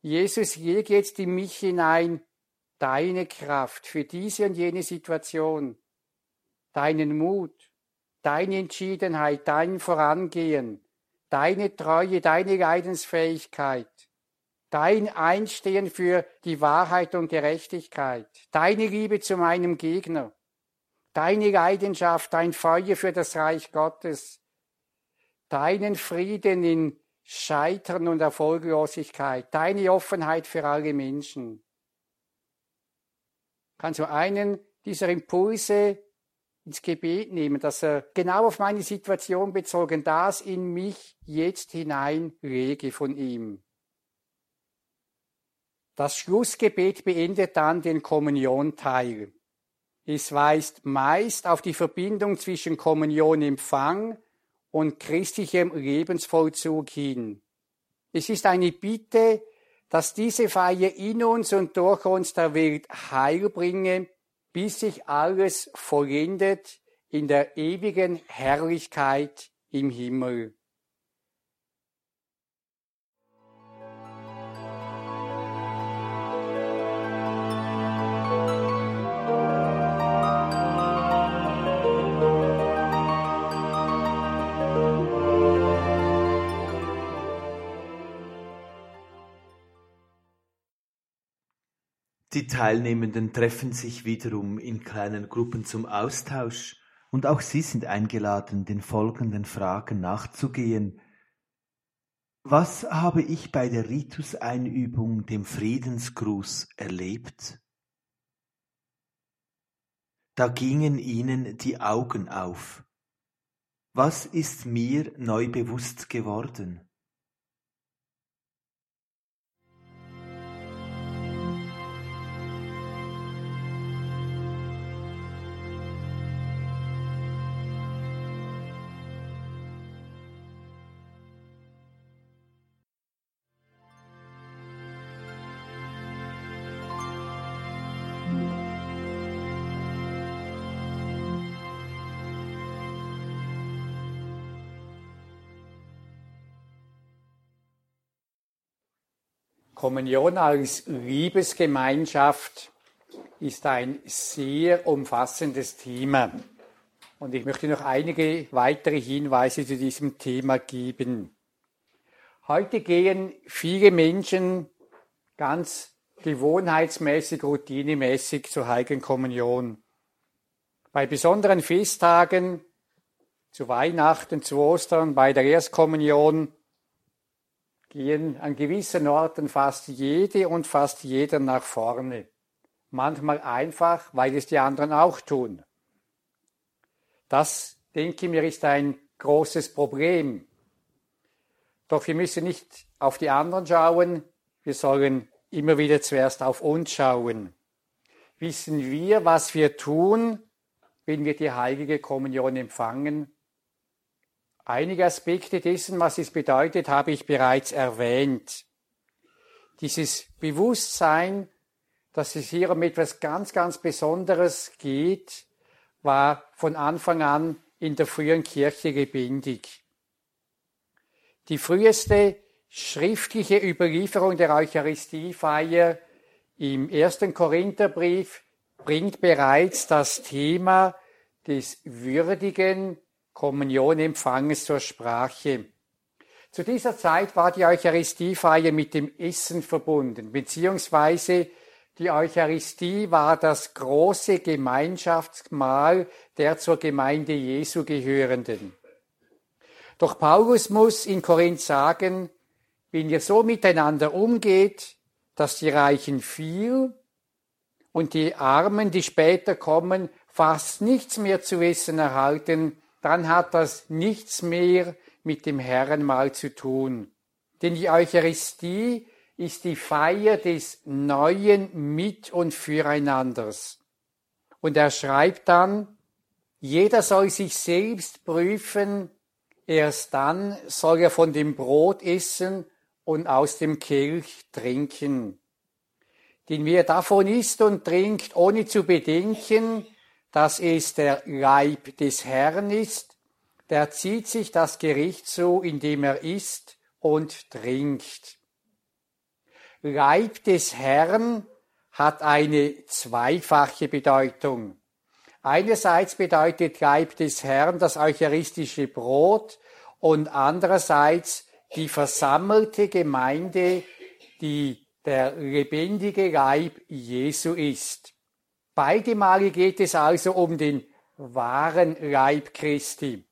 Jesus, leg jetzt in mich hinein deine Kraft für diese und jene Situation, deinen Mut, deine Entschiedenheit, dein Vorangehen, deine Treue, deine Leidensfähigkeit, dein Einstehen für die Wahrheit und Gerechtigkeit, deine Liebe zu meinem Gegner, deine Leidenschaft, dein Feuer für das Reich Gottes, deinen Frieden in Scheitern und Erfolglosigkeit, deine Offenheit für alle Menschen. Kannst du einen dieser Impulse ins Gebet nehmen, dass er genau auf meine Situation bezogen das in mich jetzt hineinlege von ihm. Das Schlussgebet beendet dann den Kommunionteil. Es weist meist auf die Verbindung zwischen Kommunionempfang und christlichem Lebensvollzug hin. Es ist eine Bitte, dass diese Feier in uns und durch uns der Welt Heil bringe, bis sich alles vollendet in der ewigen Herrlichkeit im Himmel. Die Teilnehmenden treffen sich wiederum in kleinen Gruppen zum Austausch und auch sie sind eingeladen, den folgenden Fragen nachzugehen. Was habe ich bei der Rituseinübung, dem Friedensgruß, erlebt? Da gingen ihnen die Augen auf. Was ist mir neu bewusst geworden? Kommunion als Liebesgemeinschaft ist ein sehr umfassendes Thema. Und ich möchte noch einige weitere Hinweise zu diesem Thema geben. Heute gehen viele Menschen ganz gewohnheitsmäßig, routinemäßig zur Heiligen Kommunion. Bei besonderen Festtagen, zu Weihnachten, zu Ostern, bei der Erstkommunion gehen an gewissen Orten fast jede und fast jeder nach vorne. Manchmal einfach, weil es die anderen auch tun. Das, denke ich mir, ist ein großes Problem. Doch wir müssen nicht auf die anderen schauen, wir sollen immer wieder zuerst auf uns schauen. wissen wir, was wir tun, wenn wir die heilige Kommunion empfangen? Einige Aspekte dessen, was es bedeutet, habe ich bereits erwähnt. Dieses Bewusstsein, dass es hier um etwas ganz, ganz Besonderes geht, war von Anfang an in der frühen Kirche lebendig. Die früheste schriftliche Überlieferung der Eucharistiefeier im ersten Korintherbrief bringt bereits das Thema des würdigen Kommunionempfanges zur Sprache. Zu dieser Zeit war die Eucharistiefeier mit dem Essen verbunden, beziehungsweise die Eucharistie war das große Gemeinschaftsmahl der zur Gemeinde Jesu gehörenden. Doch Paulus muss in Korinth sagen, wenn ihr so miteinander umgeht, dass die Reichen viel und die Armen, die später kommen, fast nichts mehr zu essen erhalten, dann hat das nichts mehr mit dem Herrenmahl zu tun. Denn die Eucharistie ist die Feier des neuen Mit- und Füreinanders. Und er schreibt dann, jeder soll sich selbst prüfen, erst dann soll er von dem Brot essen und aus dem Kelch trinken. Denn wer davon isst und trinkt, ohne zu bedenken, dass es der Leib des Herrn ist, der zieht sich das Gericht zu, indem er isst und trinkt. Leib des Herrn hat eine zweifache Bedeutung. Einerseits bedeutet Leib des Herrn das eucharistische Brot und andererseits die versammelte Gemeinde, die der lebendige Leib Jesu ist. Beide Male geht es also um den wahren Leib Christi.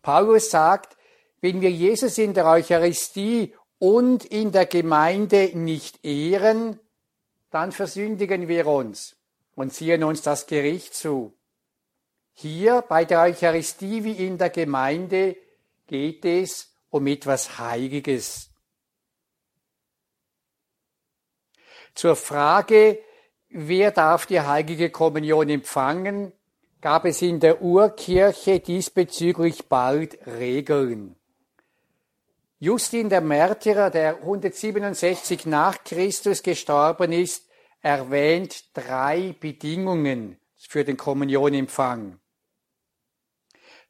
Paulus sagt, wenn wir Jesus in der Eucharistie und in der Gemeinde nicht ehren, dann versündigen wir uns und ziehen uns das Gericht zu. Hier bei der Eucharistie wie in der Gemeinde geht es um etwas Heiliges. Zur Frage, wer darf die heilige Kommunion empfangen, gab es in der Urkirche diesbezüglich bald Regeln. Justin der Märtyrer, der 167 nach Christus gestorben ist, erwähnt drei Bedingungen für den Kommunionempfang.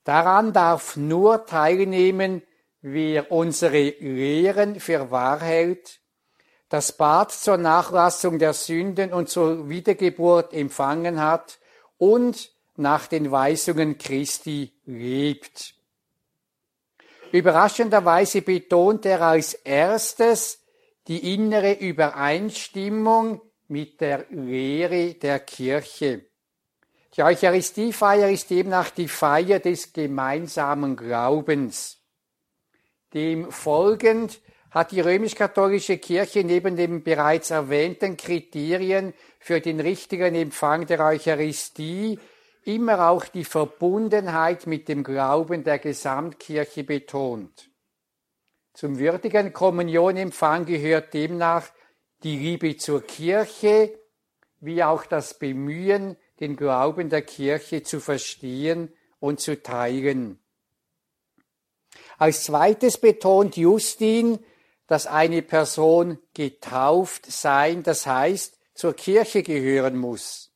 Daran darf nur teilnehmen, wer unsere Lehren für wahr hält, das Bad zur Nachlassung der Sünden und zur Wiedergeburt empfangen hat und nach den Weisungen Christi lebt. Überraschenderweise betont er als erstes die innere Übereinstimmung mit der Lehre der Kirche. Die Eucharistiefeier ist demnach die Feier des gemeinsamen Glaubens. Dem folgend hat die römisch-katholische Kirche neben den bereits erwähnten Kriterien für den richtigen Empfang der Eucharistie immer auch die Verbundenheit mit dem Glauben der Gesamtkirche betont. Zum würdigen Kommunionempfang gehört demnach die Liebe zur Kirche, wie auch das Bemühen, den Glauben der Kirche zu verstehen und zu teilen. Als zweites betont Justin, dass eine Person getauft sein, das heißt zur Kirche gehören muss.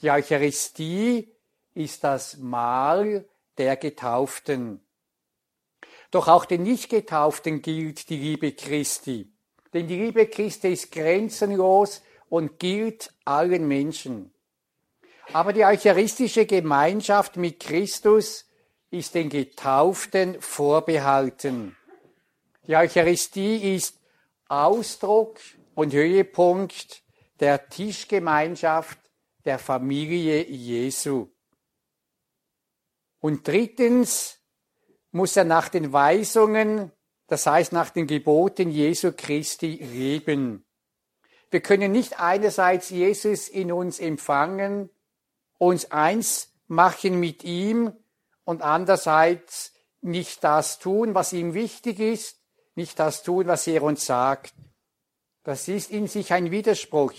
Die Eucharistie ist das Mahl der Getauften. Doch auch den Nichtgetauften gilt die Liebe Christi. Denn die Liebe Christi ist grenzenlos und gilt allen Menschen. Aber die eucharistische Gemeinschaft mit Christus ist den Getauften vorbehalten. Die Eucharistie ist Ausdruck und Höhepunkt der Tischgemeinschaft der Familie Jesu. Und drittens muss er nach den Weisungen, das heißt nach den Geboten Jesu Christi leben. Wir können nicht einerseits Jesus in uns empfangen, uns eins machen mit ihm und andererseits nicht das tun, was ihm wichtig ist, nicht das tun, was er uns sagt. Das ist in sich ein Widerspruch.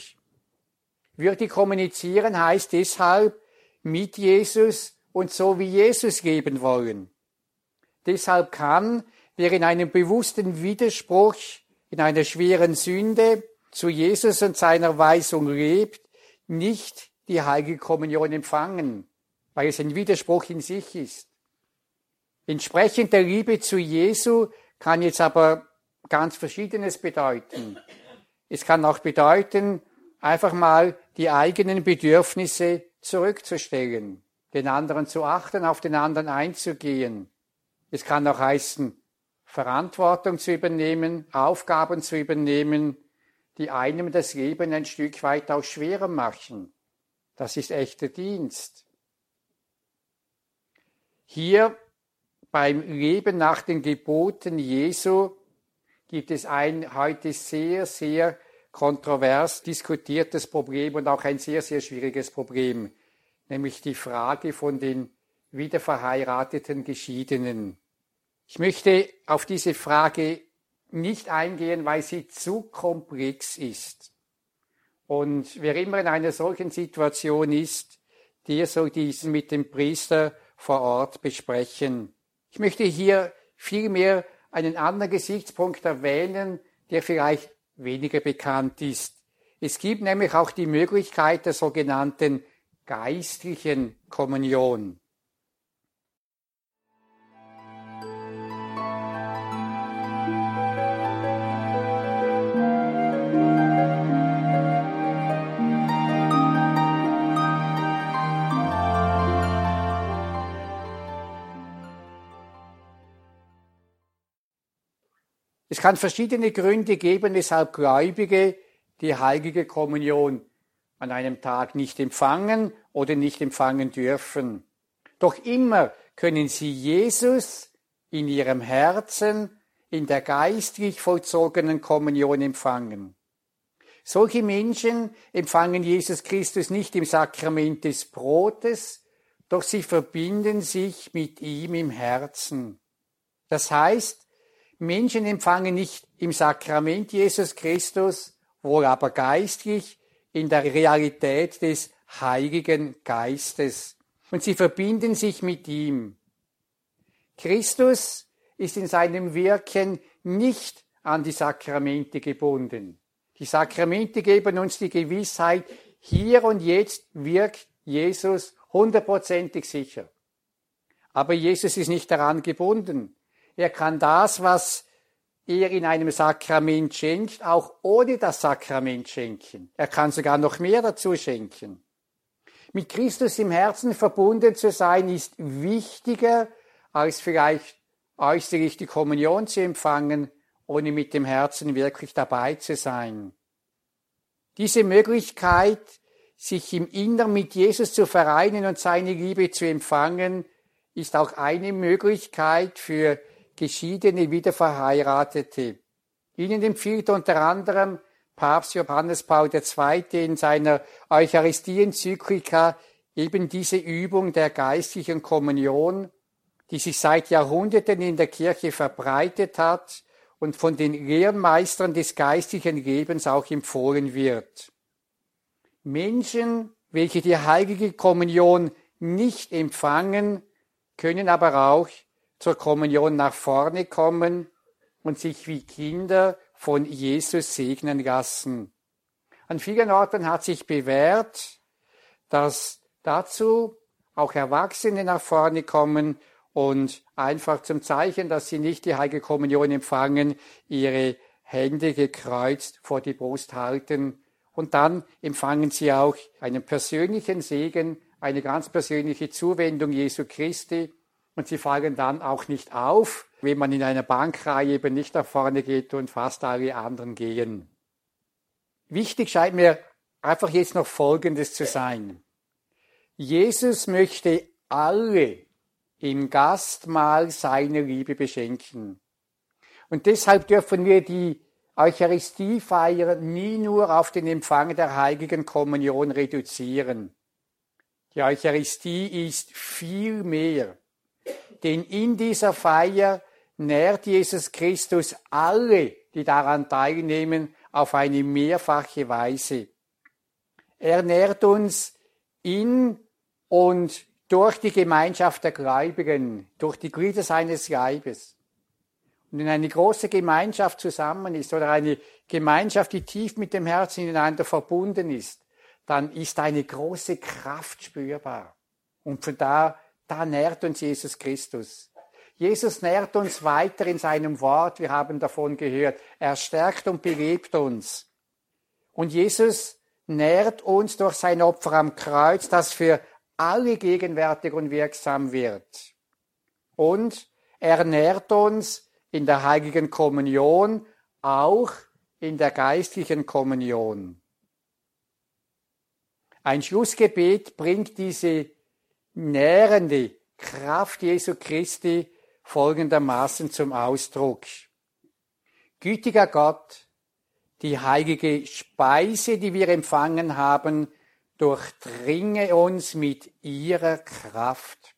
Würde kommunizieren heißt deshalb mit Jesus und so wie Jesus leben wollen. Deshalb kann, wer in einem bewussten Widerspruch, in einer schweren Sünde zu Jesus und seiner Weisung lebt, nicht die heilige Kommunion empfangen, weil es ein Widerspruch in sich ist. Entsprechend der Liebe zu Jesu kann jetzt aber ganz Verschiedenes bedeuten. Es kann auch bedeuten, einfach mal die eigenen Bedürfnisse zurückzustellen, den anderen zu achten, auf den anderen einzugehen. Es kann auch heißen, Verantwortung zu übernehmen, Aufgaben zu übernehmen, die einem das Leben ein Stück weit auch schwerer machen. Das ist echter Dienst. Hier beim Leben nach den Geboten Jesu gibt es ein heute sehr, sehr kontrovers diskutiertes Problem und auch ein sehr, sehr schwieriges Problem, nämlich die Frage von den wiederverheirateten Geschiedenen. Ich möchte auf diese Frage nicht eingehen, weil sie zu komplex ist. Und wer immer in einer solchen Situation ist, der soll diesen mit dem Priester vor Ort besprechen. Ich möchte hier vielmehr einen anderen Gesichtspunkt erwähnen, der vielleicht weniger bekannt ist. Es gibt nämlich auch die Möglichkeit der sogenannten geistlichen Kommunion. Es kann verschiedene Gründe geben, weshalb Gläubige die heilige Kommunion an einem Tag nicht empfangen oder nicht empfangen dürfen. Doch immer können sie Jesus in ihrem Herzen in der geistlich vollzogenen Kommunion empfangen. Solche Menschen empfangen Jesus Christus nicht im Sakrament des Brotes, doch sie verbinden sich mit ihm im Herzen. Das heißt, Menschen empfangen nicht im Sakrament Jesus Christus, wohl aber geistlich in der Realität des Heiligen Geistes. Und sie verbinden sich mit ihm. Christus ist in seinem Wirken nicht an die Sakramente gebunden. Die Sakramente geben uns die Gewissheit, hier und jetzt wirkt Jesus hundertprozentig sicher. Aber Jesus ist nicht daran gebunden. Er kann das, was er in einem Sakrament schenkt, auch ohne das Sakrament schenken. Er kann sogar noch mehr dazu schenken. Mit Christus im Herzen verbunden zu sein, ist wichtiger, als vielleicht äußerlich die Kommunion zu empfangen, ohne mit dem Herzen wirklich dabei zu sein. Diese Möglichkeit, sich im Innern mit Jesus zu vereinen und seine Liebe zu empfangen, ist auch eine Möglichkeit für geschiedene Wiederverheiratete. Ihnen empfiehlt unter anderem Papst Johannes Paul II. in seiner Eucharistie-Enzyklika eben diese Übung der geistlichen Kommunion, die sich seit Jahrhunderten in der Kirche verbreitet hat und von den Lehrmeistern des geistlichen Lebens auch empfohlen wird. Menschen, welche die heilige Kommunion nicht empfangen, können aber auch zur Kommunion nach vorne kommen und sich wie Kinder von Jesus segnen lassen. An vielen Orten hat sich bewährt, dass dazu auch Erwachsene nach vorne kommen und einfach zum Zeichen, dass sie nicht die Heilige Kommunion empfangen, ihre Hände gekreuzt vor die Brust halten und dann empfangen sie auch einen persönlichen Segen, eine ganz persönliche Zuwendung Jesu Christi und sie fallen dann auch nicht auf, wenn man in einer Bankreihe eben nicht nach vorne geht und fast alle anderen gehen. Wichtig scheint mir einfach jetzt noch Folgendes zu sein. Jesus möchte alle im Gastmahl seine Liebe beschenken. Und deshalb dürfen wir die Eucharistiefeier nie nur auf den Empfang der heiligen Kommunion reduzieren. Die Eucharistie ist viel mehr denn in dieser Feier nährt Jesus Christus alle, die daran teilnehmen, auf eine mehrfache Weise. Er nährt uns in und durch die Gemeinschaft der Gläubigen, durch die Glieder seines Leibes. Und wenn eine große Gemeinschaft zusammen ist oder eine Gemeinschaft, die tief mit dem Herzen ineinander verbunden ist, dann ist eine große Kraft spürbar. Und von da, da nährt uns Jesus Christus. Jesus nährt uns weiter in seinem Wort. Wir haben davon gehört. Er stärkt und belebt uns. Und Jesus nährt uns durch sein Opfer am Kreuz, das für alle gegenwärtig und wirksam wird. Und er nährt uns in der heiligen Kommunion, auch in der geistlichen Kommunion. Ein Schlussgebet bringt diese nährende Kraft Jesu Christi folgendermaßen zum Ausdruck. Gütiger Gott, die heilige Speise, die wir empfangen haben, durchdringe uns mit ihrer Kraft.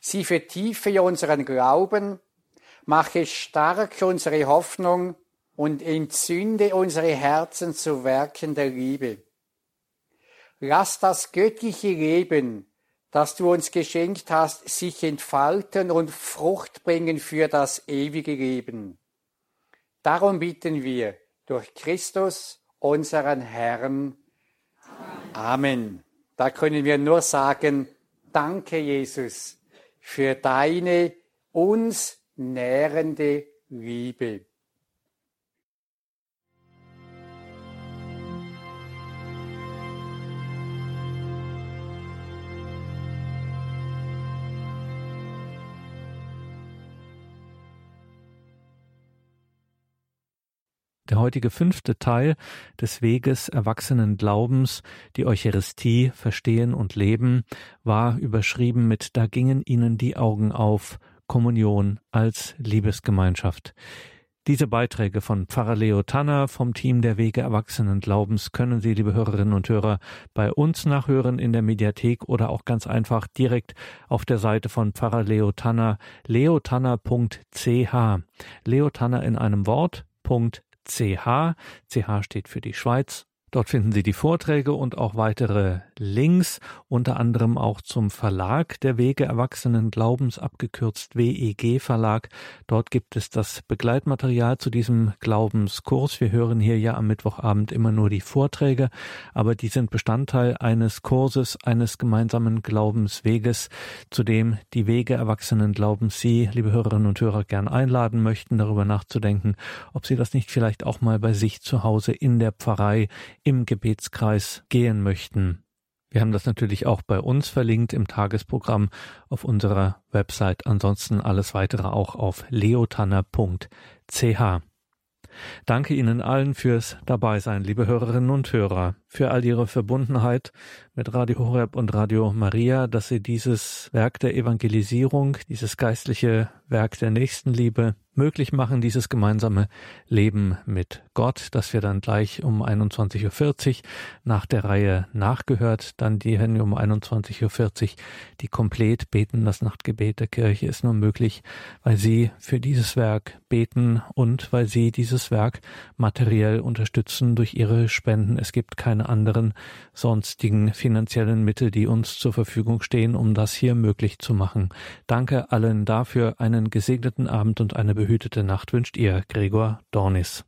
Sie vertiefe unseren Glauben, mache stark unsere Hoffnung und entzünde unsere Herzen zu Werken der Liebe. Lass das göttliche Leben, das du uns geschenkt hast, sich entfalten und Frucht bringen für das ewige Leben. Darum bitten wir durch Christus, unseren Herrn. Amen. Da können wir nur sagen, danke Jesus für deine uns nährende Liebe. Der heutige fünfte Teil des Weges erwachsenen Glaubens, die Eucharistie verstehen und leben, war überschrieben mit Da gingen ihnen die Augen auf, Kommunion als Liebesgemeinschaft. Diese Beiträge von Pfarrer Leo Tanner vom Team der Wege Erwachsenen Glaubens können Sie, liebe Hörerinnen und Hörer, bei uns nachhören in der Mediathek oder auch ganz einfach direkt auf der Seite von Pfarrer Leo Tanner, leotanner.ch. Leo Tanner in einem Wort, CH. CH steht für die Schweiz Dort finden Sie die Vorträge und auch weitere Links, unter anderem auch zum Verlag der Wege Erwachsenen Glaubens, abgekürzt WEG Verlag. Dort gibt es das Begleitmaterial zu diesem Glaubenskurs. Wir hören hier ja am Mittwochabend immer nur die Vorträge, aber die sind Bestandteil eines Kurses, eines gemeinsamen Glaubensweges, zu dem die Wege Erwachsenen Glaubens Sie, liebe Hörerinnen und Hörer, gern einladen möchten, darüber nachzudenken, ob Sie das nicht vielleicht auch mal bei sich zu Hause in der Pfarrei im Gebetskreis gehen möchten. Wir haben das natürlich auch bei uns verlinkt im Tagesprogramm auf unserer Website. Ansonsten alles weitere auch auf leotanner.ch. Danke Ihnen allen fürs Dabeisein, liebe Hörerinnen und Hörer, für all Ihre Verbundenheit mit Radio Horeb und Radio Maria, dass Sie dieses Werk der Evangelisierung, dieses geistliche Werk der Nächstenliebe möglich machen, dieses gemeinsame Leben mit Gott, das wir dann gleich um 21.40 Uhr nach der Reihe nachgehört, dann die Hände um 21.40 Uhr, die komplett beten. Das Nachtgebet der Kirche ist nur möglich, weil Sie für dieses Werk beten und weil Sie dieses Werk materiell unterstützen durch Ihre Spenden. Es gibt keine anderen sonstigen finanziellen Mittel, die uns zur Verfügung stehen, um das hier möglich zu machen. Danke allen dafür. Einen gesegneten Abend und eine behütete Nacht wünscht ihr, Gregor Dornis.